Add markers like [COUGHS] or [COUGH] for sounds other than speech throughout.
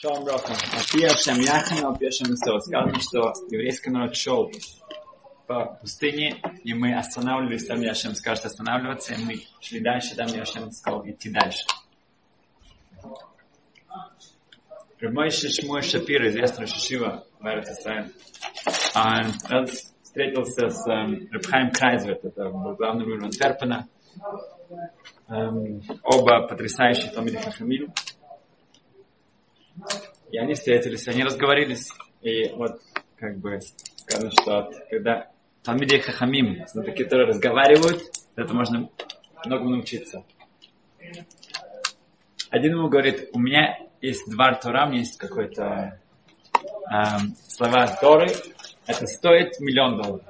Шалом Броха. Апия Шем Яхан, Апия Шем Исо. Сказано, что еврейский народ шел по пустыне, и мы останавливались, там Яшем скажет останавливаться, и мы шли дальше, там Яшем сказал идти дальше. Рабмойши Шмуй Шапир, известный Шишива в Эрцисраиле, он встретился с эм, Рабхайм Крайзвет, это был главный руль Антверпена, эм, оба потрясающие Талмиды Хахамим, и они встретились, они разговорились. И вот, как бы, сказано, что когда Талмиди Хахамим, такие, которые разговаривают, это можно многому научиться. Один ему говорит, у меня есть два Тора, у меня есть какой-то эм, слова Торы, это стоит миллион долларов.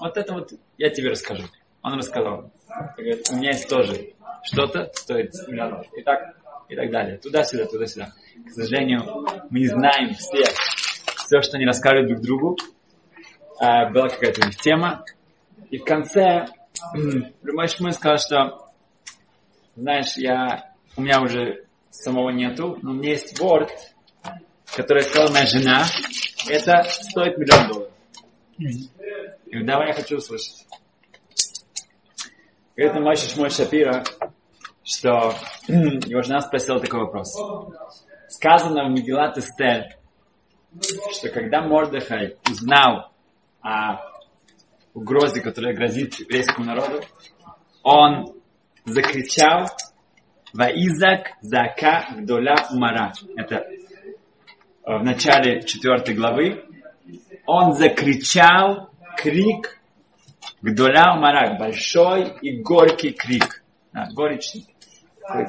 Вот это вот я тебе расскажу. Он рассказал. Говорит, у меня есть тоже что-то стоит миллион долларов. И так, и так далее. Туда-сюда, туда-сюда. К сожалению, мы не знаем все, все, что они рассказывают друг другу. А, была какая-то у них тема. И в конце Румай Шмуй сказал, что, знаешь, я, у меня уже самого нету, но у меня есть ворд, который сказала моя жена, это стоит миллион долларов. И давай я хочу услышать. Нам Мойша Шмой Шапира, что [CLEARS THROAT] его жена спросила такой вопрос сказано в Мегилат Эстер, что когда Мордыхай узнал о угрозе, которая грозит еврейскому народу, он закричал «Ваизак зака гдоля умара». Это в начале четвертой главы. Он закричал крик гдоля умара, большой и горький крик. Да, горечь,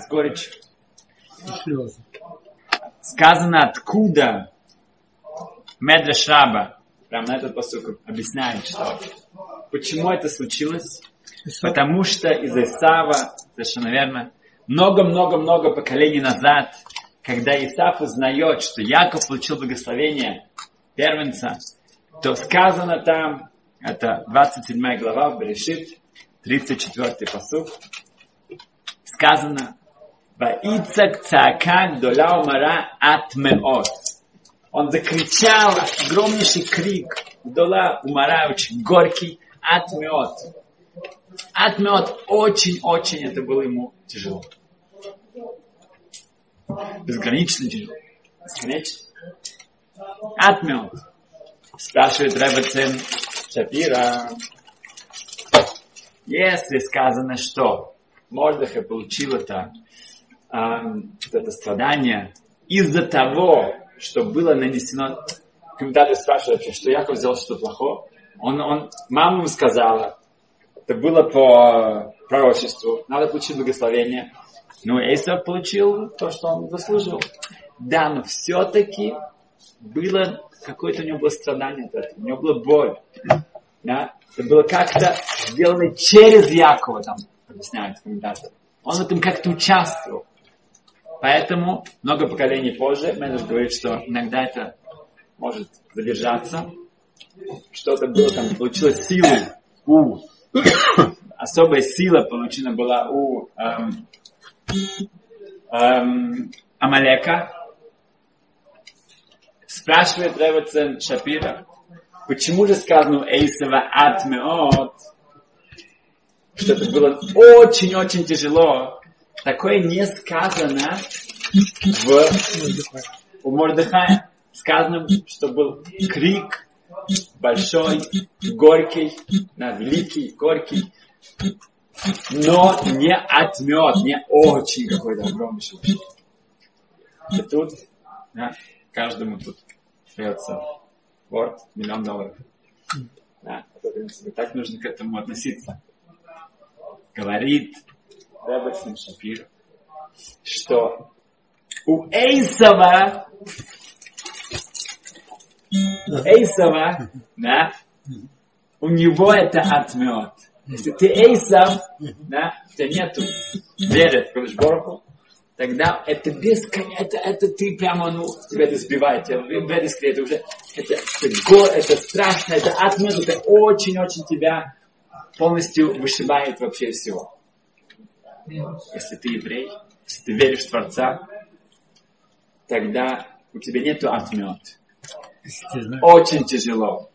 горечь. Слезы. Сказано откуда Медреш Раба, прямо на этот посыл объясняет, что почему это случилось. Потому что из Исава, совершенно верно, много-много-много поколений назад, когда Исаф узнает, что Яков получил благословение первенца, то сказано там, это 27 глава, Берешит, 34 посуд, сказано, Ваицак цака гдоля умара от меот. Он закричал огромнейший крик. Гдола умара очень горький от меот. От меот очень-очень это было ему тяжело. Безгранично тяжело. Бесконечно. От. Спрашивает Ребецин Шапира. Если сказано, что Мордыха получил это это страдание из-за того, что было нанесено... Комментаторы спрашивают вообще, что Яков сделал что-то плохое. Он, он, мама ему сказала, это было по пророчеству, надо получить благословение. Но Эйсов получил то, что он заслужил. Да, но все-таки было какое-то у него было страдание от этого, у него была боль. Да? Это было как-то сделано через Якова, там объясняют комментаторы. Он в этом как-то участвовал. Поэтому много поколений позже Медреш говорит, что иногда это может задержаться. Что-то было там, получилось силу у [COUGHS] особая сила получена была у эм, эм, Амалека. Спрашивает Ревацен Шапира, почему же сказано Эйсова Атмеот, что это было очень-очень тяжело, Такое не сказано в, у Мордыхая. Сказано, что был крик большой, горький, да, великий, горький, но не отмет, не очень какой-то огромный. И тут да, каждому тут дается вот миллион долларов. Да, это, в принципе, так нужно к этому относиться. Говорит Робертсон Шапир, что у Эйсова, у Эйсова, да, у него это отмет. Если ты Эйсов, да, у тебя нету веры в Кодышборху, тогда это бесконечно, это, это ты прямо, ну, тебя это сбивает, тебя это уже, это, это, это страшно, это отмет, это очень-очень тебя полностью вышибает вообще всего если ты еврей, если ты веришь в Творца, тогда у тебя нету отмет. Очень тяжело.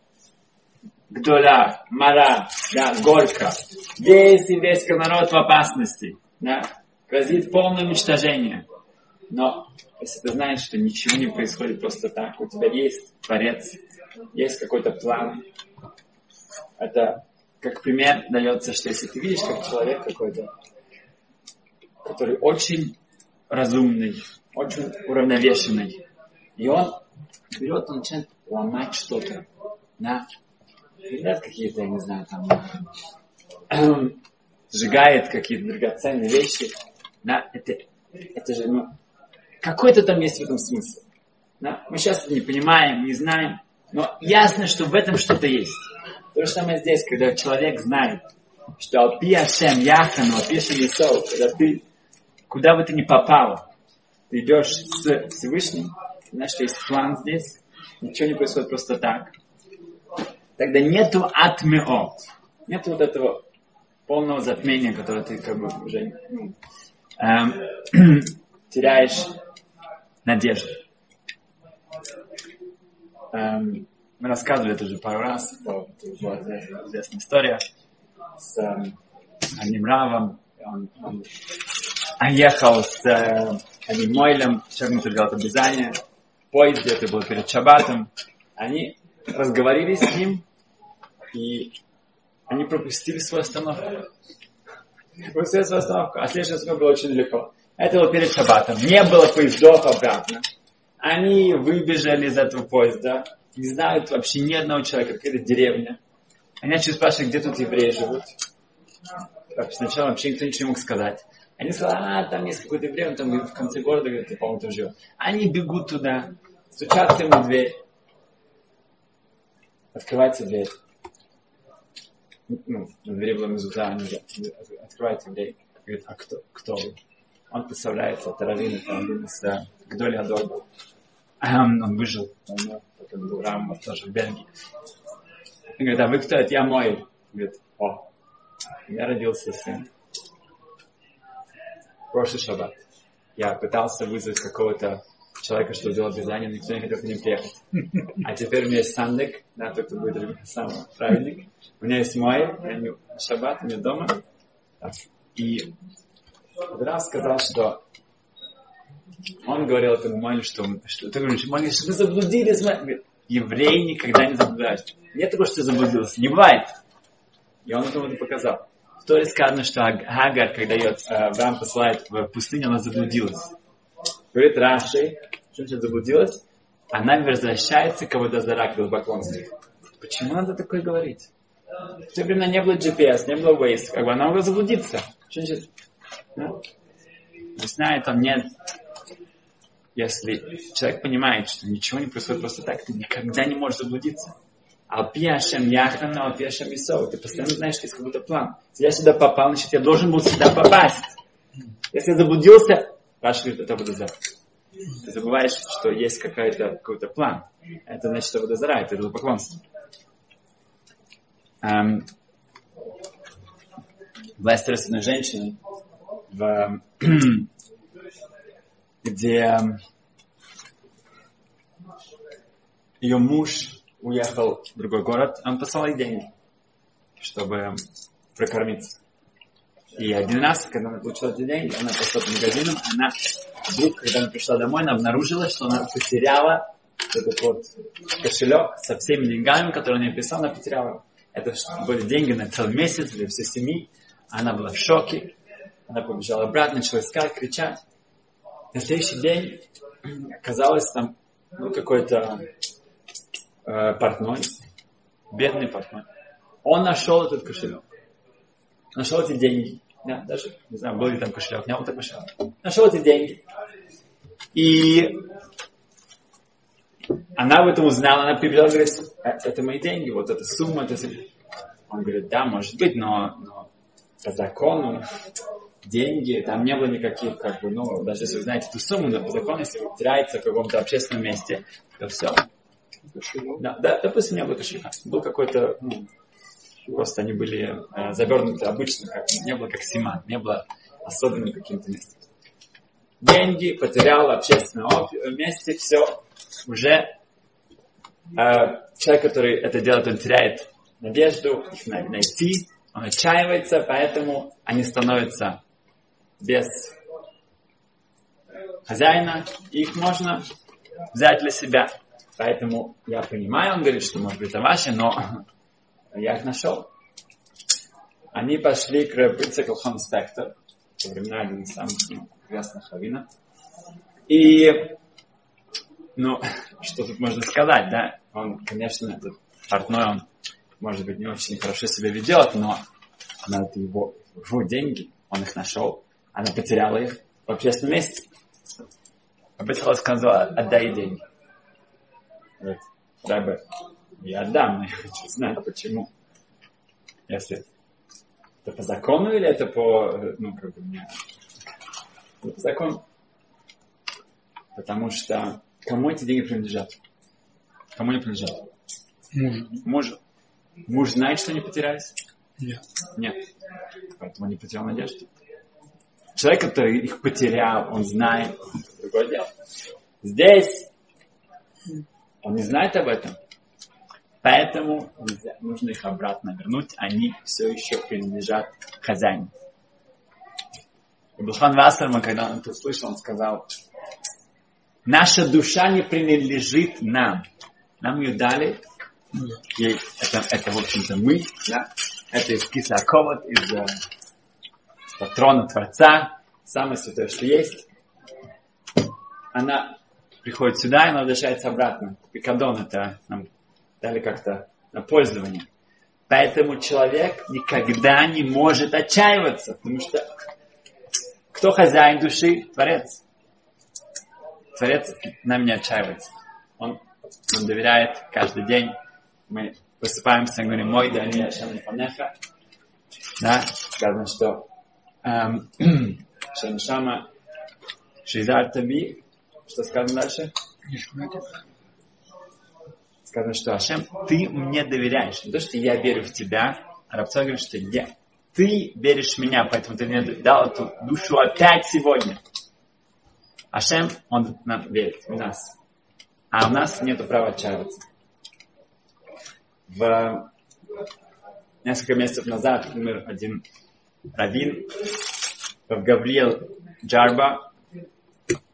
Гдоля, мара, да, горько. Весь еврейский народ в опасности. Да, грозит полное уничтожение. Но если ты знаешь, что ничего не происходит просто так, у тебя есть Творец, есть какой-то план, это как пример дается, что если ты видишь, как человек какой-то, который очень разумный, очень уравновешенный, и он берет, он начинает ломать что-то, да, говорят какие-то, я не знаю, там, [CLEARS THROAT] сжигает какие-то драгоценные вещи, да, это, это же, ну, какой-то там есть в этом смысл. Да? Мы сейчас не понимаем, не знаем, но ясно, что в этом что-то есть. То же самое здесь, когда человек знает, что Алпи Ашем Яхан, Алпи Шелисов, когда ты, куда бы ты ни попал, ты идешь с Всевышним, знаешь, что есть план здесь, ничего не происходит просто так. Тогда нету атмеот, нету вот этого полного затмения, которое ты как бы уже эм, [CLEARS THROAT] теряешь надежду. Эм, мы рассказывали это уже пару раз, это была известная история с э, одним равом. Он, он, ехал с э, одним Мойлем, человеком, который делал обрезание, в поезде, это было перед Шаббатом. Они разговаривали с ним, и они пропустили свою остановку. Пропустили свою остановку, а следующая остановка была очень далеко. Это было перед Шаббатом. Не было поездов обратно. Они выбежали из этого поезда, не знают вообще ни одного человека, какая-то деревня. Они начали спрашивать, где тут евреи живут. Сначала вообще никто ничего не мог сказать. Они сказали, а, там есть какой-то еврей, он там в конце города, где-то, по-моему, там живет. Они бегут туда, стучатся ему в дверь. Открывается дверь. Ну, на двери была мезуза, они открывается дверь. Говорит, а кто, кто вы? Он представляется, это Равин, это один из Гдоли Адор Он выжил, он был Рам, тоже в Бельгии. Он говорит, а вы кто? Это я мой. Говорит, о, я родился сын. Прошлый шаббат. Я пытался вызвать какого-то человека, что делал дизайн, никто не хотел к ним приехать. А теперь у меня есть сандик, да, тот, кто будет сам праведник. У меня есть мой, я шаббат, у меня дома. И Рав сказал, что он говорил этому Малю, что, что ты говоришь, что вы заблудились. Говорит, евреи никогда не заблуждаются. Нет такого, что заблудился. Не бывает. И он ему это показал. В Торе сказано, что Агар, когда ее э, Авраам посылает в пустыню, она заблудилась. Говорит Раши, что значит заблудилась? Она возвращается к Аводозара, к идолопоклонству. Почему надо такое говорить? В те времена не было GPS, не было Waze. Как бы она могла заблудиться. Что значит? Ну, объясняет там нет. Если человек понимает, что ничего не происходит просто так, ты никогда не можешь заблудиться. Алпиашем Яхана, Алпиашем Исов. Ты постоянно знаешь, что есть какой-то план. Если я сюда попал, значит, я должен был сюда попасть. Если я заблудился, Паша говорит, это будет Ты забываешь, что есть какой-то какой план. Это значит, что Водозара, это поклонство. Эм, власть с одной женщиной, в, [CLEARS THROAT] где ее муж уехал в другой город, он послал ей деньги, чтобы прокормиться. И один раз, когда она получила эти деньги, она пошла по магазинам, она вдруг, когда она пришла домой, она обнаружила, что она потеряла этот вот кошелек со всеми деньгами, которые она написала, она потеряла. Это были деньги на целый месяц для всей семьи. Она была в шоке. Она побежала обратно, начала искать, кричать. На следующий день оказалось там ну, какой-то э, портной, бедный портной. Он нашел этот кошелек. Нашел эти деньги. Да, даже, не знаю, был ли там кошелек, не был там кошелек. Нашел эти деньги. И она об этом узнала, она прибежала и говорит, «Э, это мои деньги, вот эта сумма. Это... Он говорит, да, может быть, но, но по закону деньги, там не было никаких, как бы, ну, даже если вы знаете эту сумму, но по закону, если теряется в каком-то общественном месте, то все. Да, да, допустим, не было кошелька. Был какой-то, ну, просто они были э, завернуты обычно, как, не было как симан, не было особенным каким-то местом. деньги, потерял в общественном месте, все, уже э, человек, который это делает, он теряет надежду их найти, он отчаивается, поэтому они становятся без хозяина, их можно взять для себя. Поэтому я понимаю, он говорит, что может быть это ваши, но я их нашел. Они пошли к Рабыце Колхон Спектор, во времена один из самых известных раввинов. И, ну, [LAUGHS] что тут можно сказать, да? Он, конечно, этот портной, он, может быть, не очень хорошо себя ведет, но, но это его, его деньги, он их нашел, она потеряла их в общественном месте. Обычно сказала, отдай деньги. Говорит, Рабе, я отдам, но я хочу знать, почему. Если это по закону или это по, ну, как бы, мне, это по закону. Потому что кому эти деньги принадлежат? Кому они принадлежат? Мужу. Мужу. Муж знает, что они потерялись? Нет. Нет. Поэтому не потерял надежду. Человек, который их потерял, он знает, другое дело. Здесь он не знает об этом. Поэтому нужно их обратно вернуть. Они все еще принадлежат хозяину. И Булхан Вассерман, когда он это услышал, он сказал, наша душа не принадлежит нам. Нам ее дали. Ей, это, это, в общем-то, мы. Да? Это из Кисакова, из э, патрона Творца. Самое святое, что есть. Она приходит сюда, и она возвращается обратно. Пикадон это нам дали как-то на пользование. Поэтому человек никогда не может отчаиваться, потому что кто хозяин души? Творец. Творец нам не отчаивается. Он нам доверяет каждый день. Мы высыпаемся говорим, мой да не Ашем Панеха. Да, сказано, что эм, [CLEARS THROAT] Шамшама Шизар Таби, что сказано дальше? Сказано, что Ашем, ты мне доверяешь. Не то, что я верю в тебя, а Рабцой говорит, что я, ты веришь в меня, поэтому ты мне дал эту душу опять сегодня. Ашем, он нам верит, в нас. А у нас нет права отчаиваться. В несколько месяцев назад умер один раввин, Гавриэл Джарба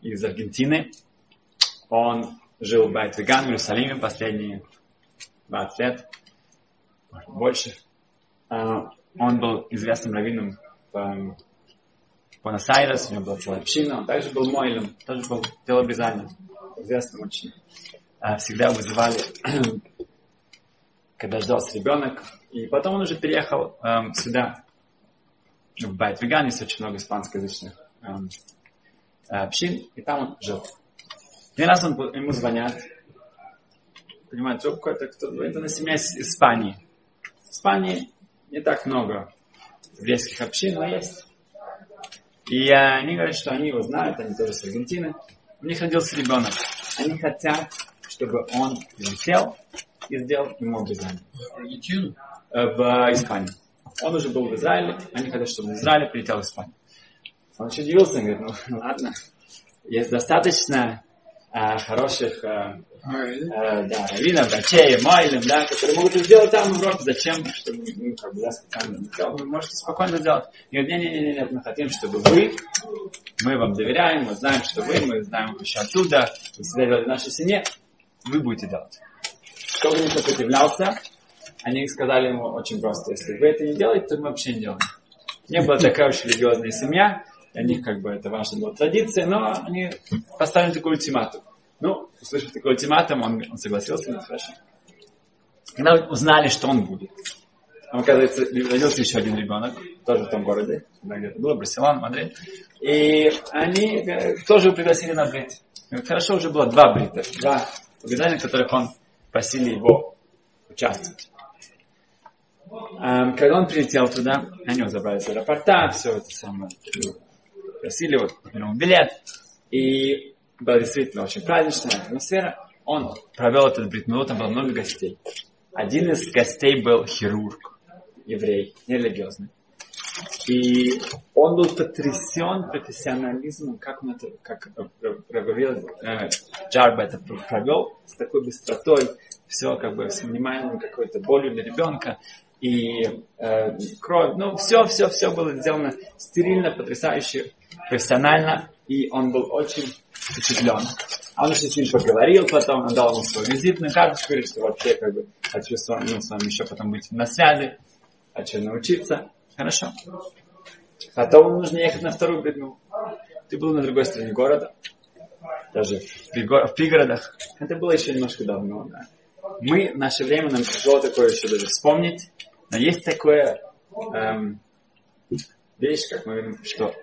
из Аргентины. Он жил в Байт-Веган в Иерусалиме последние 20 лет, может больше. А, он был известным раввином в Буэнос-Айрес, у него была целая община, он также был Мойлем, тоже был телообрезанием, известным очень. А, всегда вызывали, [CLEARS THROAT] когда ждался ребенок, и потом он уже переехал эм, сюда, в Байт-Веган, есть очень много испанскоязычных эм, общин, и там он жил. Один раз он, ему звонят, понимает трубку, это кто это на семья из Испании. В Испании не так много еврейских общин, но есть. И они говорят, что они его знают, они тоже с Аргентины. У них родился ребенок. Они хотят, чтобы он прилетел и сделал ему обрезание. Аргентину? В Испании. Он уже был в Израиле, они хотят, чтобы в Израиле прилетел в Испанию. Он еще удивился, он говорит, ну ладно, есть достаточно а, хороших а, а, да, раввинов, врачей, майлем, да, которые могут это сделать там в Европе. Зачем? Чтобы, ну, как бы, я специально не сделал. Вы можете спокойно сделать. И говорит, не-не-не, мы хотим, чтобы вы, мы вам доверяем, мы знаем, что вы, мы знаем еще оттуда, вы всегда делали в нашей семье, вы будете делать. Кто бы не сопротивлялся, они сказали ему очень просто, если вы это не делаете, то мы вообще не делаем. Не была такая уж религиозная семья, для них как бы это важная была традиция, но они поставили такой ультиматум. Ну, услышав такой ультиматум, он, он согласился, ну, хорошо. Когда узнали, что он будет, там, оказывается, родился еще один ребенок, тоже в том городе, где-то было, Барселона, Мадрид, и они э, тоже пригласили на брит. Хорошо, уже было два брита, два обрезания, в которых он просили его участвовать. Эм, когда он прилетел туда, они его забрали с аэропорта, все это самое, просили вот ему билет, и была действительно очень праздничная атмосфера. Он провел этот бритмилу, там было много гостей. Один из гостей был хирург, еврей, нерелигиозный. И он был потрясен профессионализмом, как он это, как проговорил, э, Джарба это провел с такой быстротой, все как бы с минимальной какой-то болью для ребенка и э, кровь, ну все, все, все было сделано стерильно, потрясающе, профессионально, и он был очень впечатлен. А он еще с ним поговорил потом, он дал ему свою визитную карточку, говорит, что вообще как бы хочу с вами, ну, с вами еще потом быть на связи, хочу научиться. Хорошо. Потом ему нужно ехать на вторую бедну. Ты был на другой стороне города, даже в, пригородах. Это было еще немножко давно, да. Мы, в наше время, нам тяжело такое еще даже вспомнить, но есть такое эм, вещь, как мы говорим, что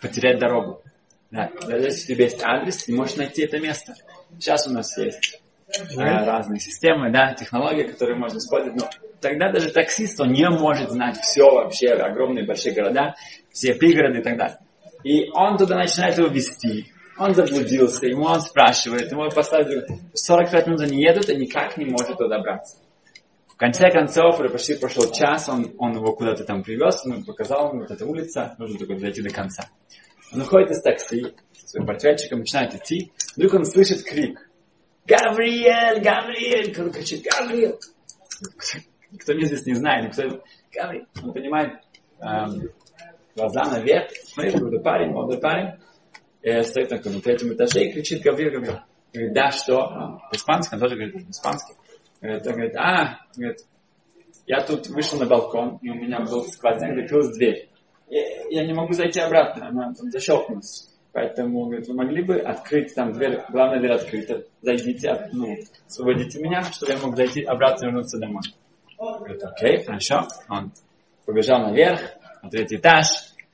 потерять дорогу. Да. Даже если у тебя есть адрес, ты можешь найти это место. Сейчас у нас есть э, разные системы, да, технологии, которые можно использовать, но тогда даже таксист, он не может знать все вообще, огромные большие города, все пригороды и так далее. И он туда начинает его вести. Он заблудился, ему он спрашивает, ему поставили 45 минут они едут, и никак не может туда добраться. В конце концов, почти прошел час, он, он его куда-то там привез, он показал ему, вот эта улица, нужно только дойти до конца. Он уходит из такси, со своим портретчиком, начинает идти, вдруг он слышит крик. Гавриэль, Гавриэль! Кто кричит, Гавриэль! Никто меня здесь не знает, никто... Гавриэль! Он понимает, эм, глаза наверх, смотрит, какой-то парень, молодой парень, э, стоит на, на третьем этаже и кричит Гавриэль, Гавриэль. Говорит, да, что? По-испански, он тоже говорит по-испански. Он говорит, а, говорит, я тут вышел на балкон, и у меня был сквозняк, закрылась дверь. Я, я не могу зайти обратно, она там защелкнулась. Поэтому, говорит, вы могли бы открыть там дверь, главная дверь открыта, зайдите, ну, освободите меня, чтобы я мог зайти обратно и вернуться домой. Говорит, окей, хорошо. Он побежал наверх, на третий этаж,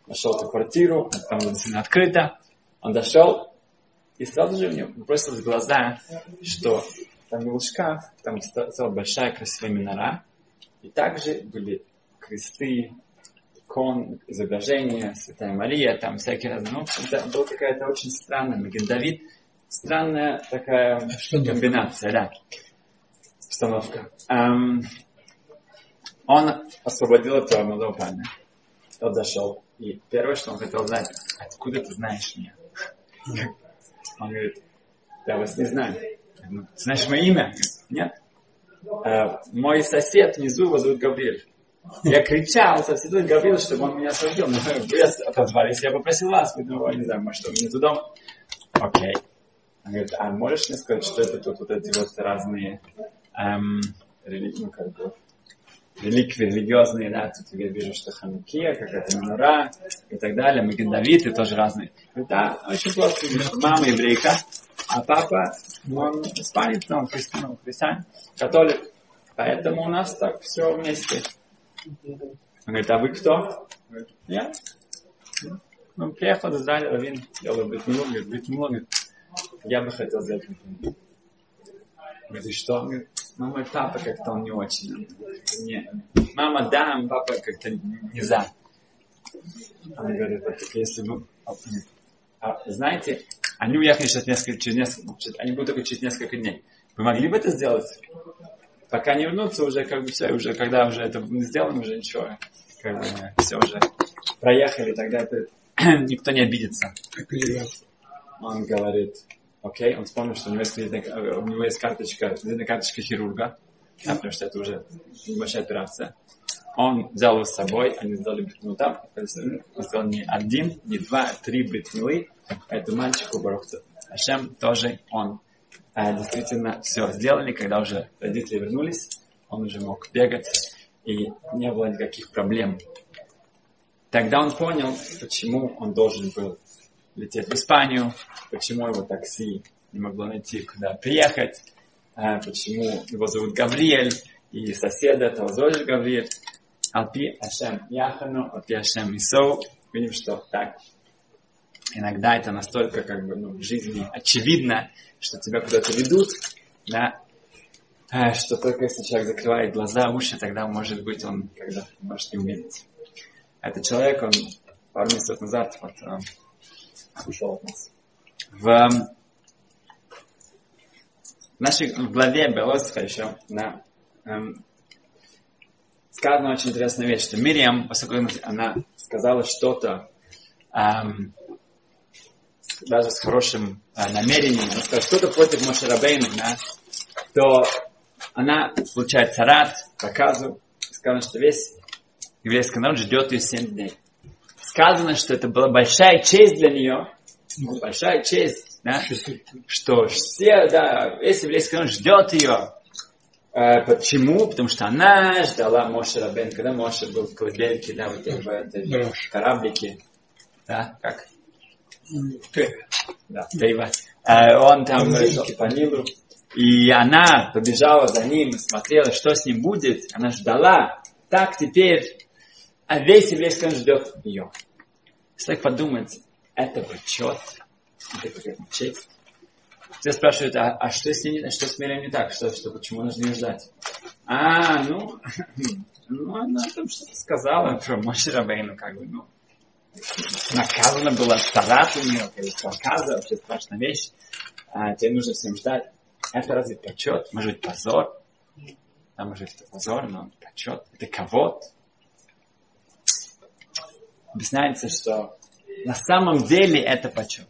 нашел эту квартиру, там действительно открыто. Он дошел, и сразу же у него бросилось в глаза, что там был шкаф, там стояла большая красивая минора, и также были кресты, икон, изображения, Святая Мария, там всякие разные. Ну, да, была какая-то очень странная, Маген Давид, странная такая Что комбинация, да, обстановка. Um, он освободил этого молодого парня. Тот зашел. И первое, что он хотел знать, откуда ты знаешь меня? Он говорит, я вас не знаю. Ну, знаешь мое имя? Нет. А, мой сосед внизу его зовут Гавриэль. Я кричал, соседу говорил, чтобы он меня освободил. Но вы отозвались, я попросил вас, думали, не знаю, может, мне туда. Окей. Он говорит, а можешь мне сказать, что это тут вот эти вот разные эм, рели... ну, как бы, реликвии религиозные, да, тут я вижу, что Ханукия, какая-то Минура и так далее, Магендавиты тоже разные. Да, очень просто, мама еврейка, а папа, он испанец, но он христиан, ну, христиан, католик. Поэтому у нас так все вместе. Он говорит, а вы кто? Я. Ну, приехал из Израиля, Равин, делал бритмилу, говорит, бритмилу, говорит, я бы хотел сделать бритмилу. Говорит, и что? Говорит, ну, мой папа как-то он не очень. Не. Мама да, папа как-то не за. Он говорит, если бы... А, знаете, они уехали сейчас несколько, через несколько, они будут только через несколько дней. Вы могли бы это сделать? Пока не вернуться, уже как бы все, уже когда уже это сделано, уже ничего, как бы все уже проехали, тогда это [CLEARS THROAT] никто не обидится. Он говорит, окей, он вспомнил, что у него есть, у него есть карточка, карточка хирурга, да, потому что это уже большая операция. Он взял его с собой, они сделали бритмилу там, он сделал не один, не два, а три бритмилы, этому мальчику Барухту. Ашем тоже он а, действительно все сделали, когда уже родители вернулись, он уже мог бегать, и не было никаких проблем. Тогда он понял, почему он должен был лететь в Испанию, почему его такси не могло найти, куда приехать, а, почему его зовут Гавриэль, и соседа этого зовут Гавриэль. Алпи Ашем Яхану, Алпи Ашем Исоу. Видим, что так. Иногда это настолько как бы ну, в жизни очевидно, что тебя куда-то ведут, да, а, что только если человек закрывает глаза, уши, тогда, может быть, он когда может не увидеть. Этот человек, он пару месяцев назад вот, э, ушел от нас. В нашей главе Белосха еще да, эм, сказана очень интересная вещь, что Мириам, поскольку она сказала что-то, эм, даже с хорошим э, намерением, она сказала что-то против Мошерабейна, да, то она получает царат, проказу, сказано, что весь еврейский народ ждет ее 7 дней. Сказано, что это была большая честь для нее, большая честь, да, что все, да, весь еврейский народ ждет ее. Э, почему? Потому что она ждала Моше Рабен, когда Моше был в колыбельке, да, вот в этой кораблике, да, как? Да, Тейва. Э, он там шел по Нилу, и она побежала за ним, смотрела, что с ним будет. Она ждала. Так теперь а весь еврейский народ ждет ее. Если так подумать, это почет, это честь. Все спрашивают, а, а что с ней, что с миром не так? Что, что, почему нужно ждать? А, ну, [LAUGHS] ну она там что-то сказала про Моше Рабейну, как бы, ну, наказана была стараться у нее, или проказа, вообще страшная вещь. А, тебе нужно всем ждать. Это разве почет? Может быть, позор? Да, может быть, это позор, но почет. Это кого-то. Объясняется, что на самом деле это почет.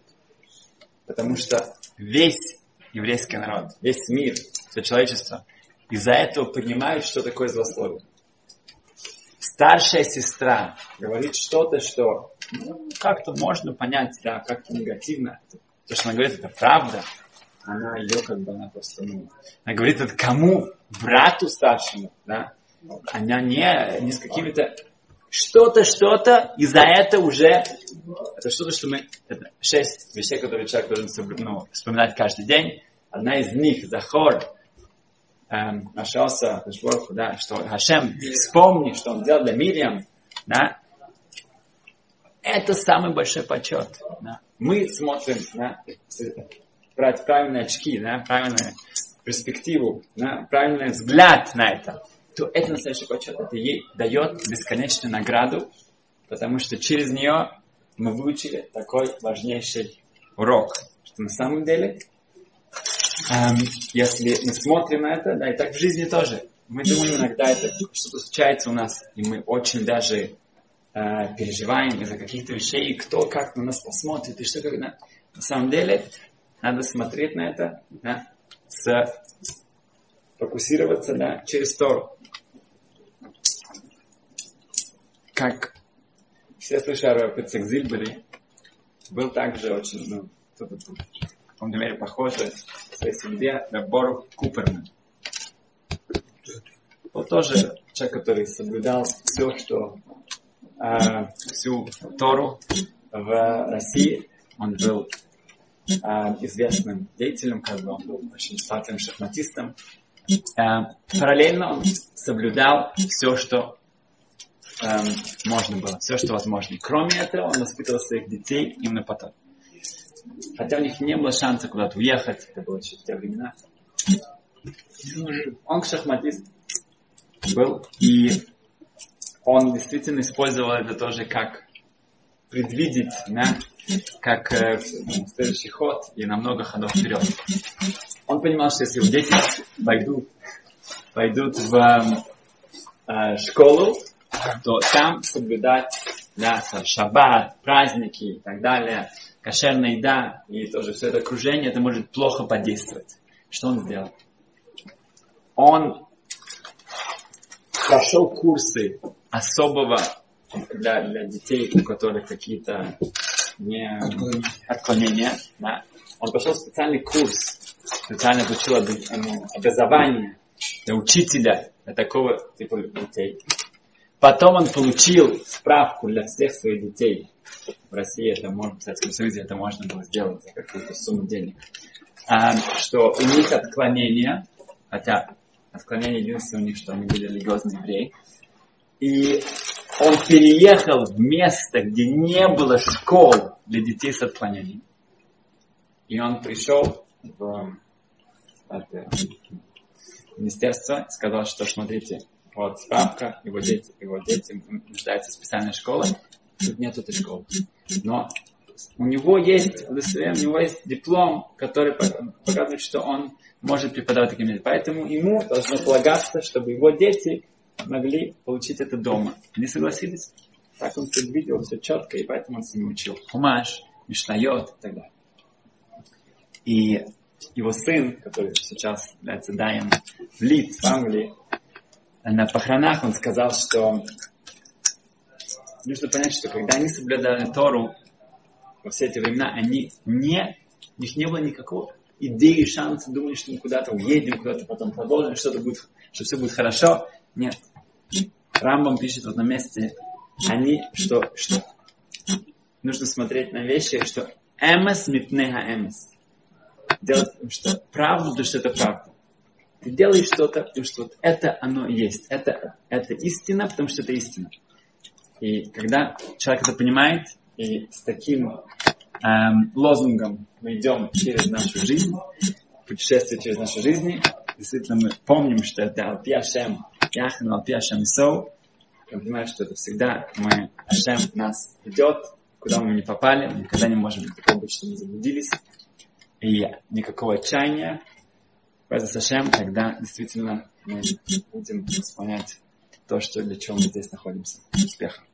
Потому что весь еврейский народ, весь мир, все человечество из-за этого понимает, что такое злословие. Старшая сестра говорит что-то, что ну, как-то можно понять, да, как-то негативно. То, что она говорит, это правда. Она ее как бы, она просто, ну, она говорит это кому? Брату старшему, да. Она не, не с какими-то что-то, что-то, и за это уже, это что-то, что мы, это шесть вещей, которые человек должен ну, вспоминать каждый день. Одна из них, Захор, эм, нашелся, да, что Хашем, вспомни, что он сделал для Мириам, да, это самый большой почет. Да. Мы смотрим, да, брать правильные очки, да, правильную перспективу, да, правильный взгляд на это то это настоящий почет. Это ей дает бесконечную награду, потому что через нее мы выучили такой важнейший урок, что на самом деле, эм, если мы смотрим на это, да, и так в жизни тоже, мы думаем иногда, это что-то случается у нас, и мы очень даже э, переживаем из-за каких-то вещей, и кто как на нас посмотрит, и что как на, на самом деле надо смотреть на это, да, с, фокусироваться да, через Тору. Как все слышали о Пецекзильбере, был также очень, ну, кто-то в каком-то мере похожий в своей семье на Бору Куперман. Он тоже человек, который соблюдал все, что э, всю Тору в России. Он был э, известным деятелем, как бы он был очень славным шахматистом. Э, параллельно он соблюдал все, что эм, можно было, все, что возможно. Кроме этого, он воспитывал своих детей именно потом. Хотя у них не было шанса куда-то уехать, это было еще в те времена. Он шахматист был, и он действительно использовал это тоже как предвидеть, да, как э, следующий ход и на много ходов вперед. Он понимал, что если дети пойдут, пойдут в э, школу, то там соблюдать да, шаббат, праздники и так далее, кошерная еда и тоже все это окружение, это может плохо подействовать. Что он сделал? Он прошел курсы особого для, для детей, у которых какие-то не, отклонения. Да. Он прошел специальный курс, специально получил образование для учителя для такого типа детей. Потом он получил справку для всех своих детей. В России это можно, в Советском Союзе это можно было сделать за какую-то сумму денег. А, что у них отклонение, хотя отклонение единственное у них, что они были религиозные евреи. И он переехал в место, где не было школ для детей с отклонением. И он пришел в это, министерство, сказал, что смотрите, вот справка, его дети, его дети нуждаются в специальной школе. Тут нет этой школы. Но у него есть удостоверение, у него есть диплом, который показывает, что он может преподавать таким детям. Поэтому ему должно полагаться, чтобы его дети могли получить это дома. Они согласились. Так он предвидел все четко, и поэтому он с ними учил. Хумаш, Мишлайот и так далее. И его сын, который сейчас является Даем в Лидс, в Англии, на похоронах он сказал, что нужно понять, что когда они соблюдали Тору во все эти времена, они не, у них не было никакого идеи, шанса, думали, что мы куда-то уедем, куда-то потом продолжим, что-то будет, что все будет хорошо. Нет. Рамбам пишет в одном месте, они, что, что нужно смотреть на вещи, что эмес мипнеха эмес. Делать, что правду, потому что это правда. Ты делаешь что-то, потому что вот это оно есть. Это, это истина, потому что это истина. И когда человек это понимает, и с таким эм, лозунгом мы идем через нашу жизнь, путешествие через нашу жизнь, действительно мы помним, что это Алпиашем, Яхану Алпиашем Исоу, мы понимаем, что это всегда мы, Ашем нас ведет, куда мы не попали, мы никогда не можем такого быть, что мы заблудились, и никакого отчаяния, Без Ашем, тогда действительно мы будем исполнять то, что для чего мы здесь находимся. Успехов!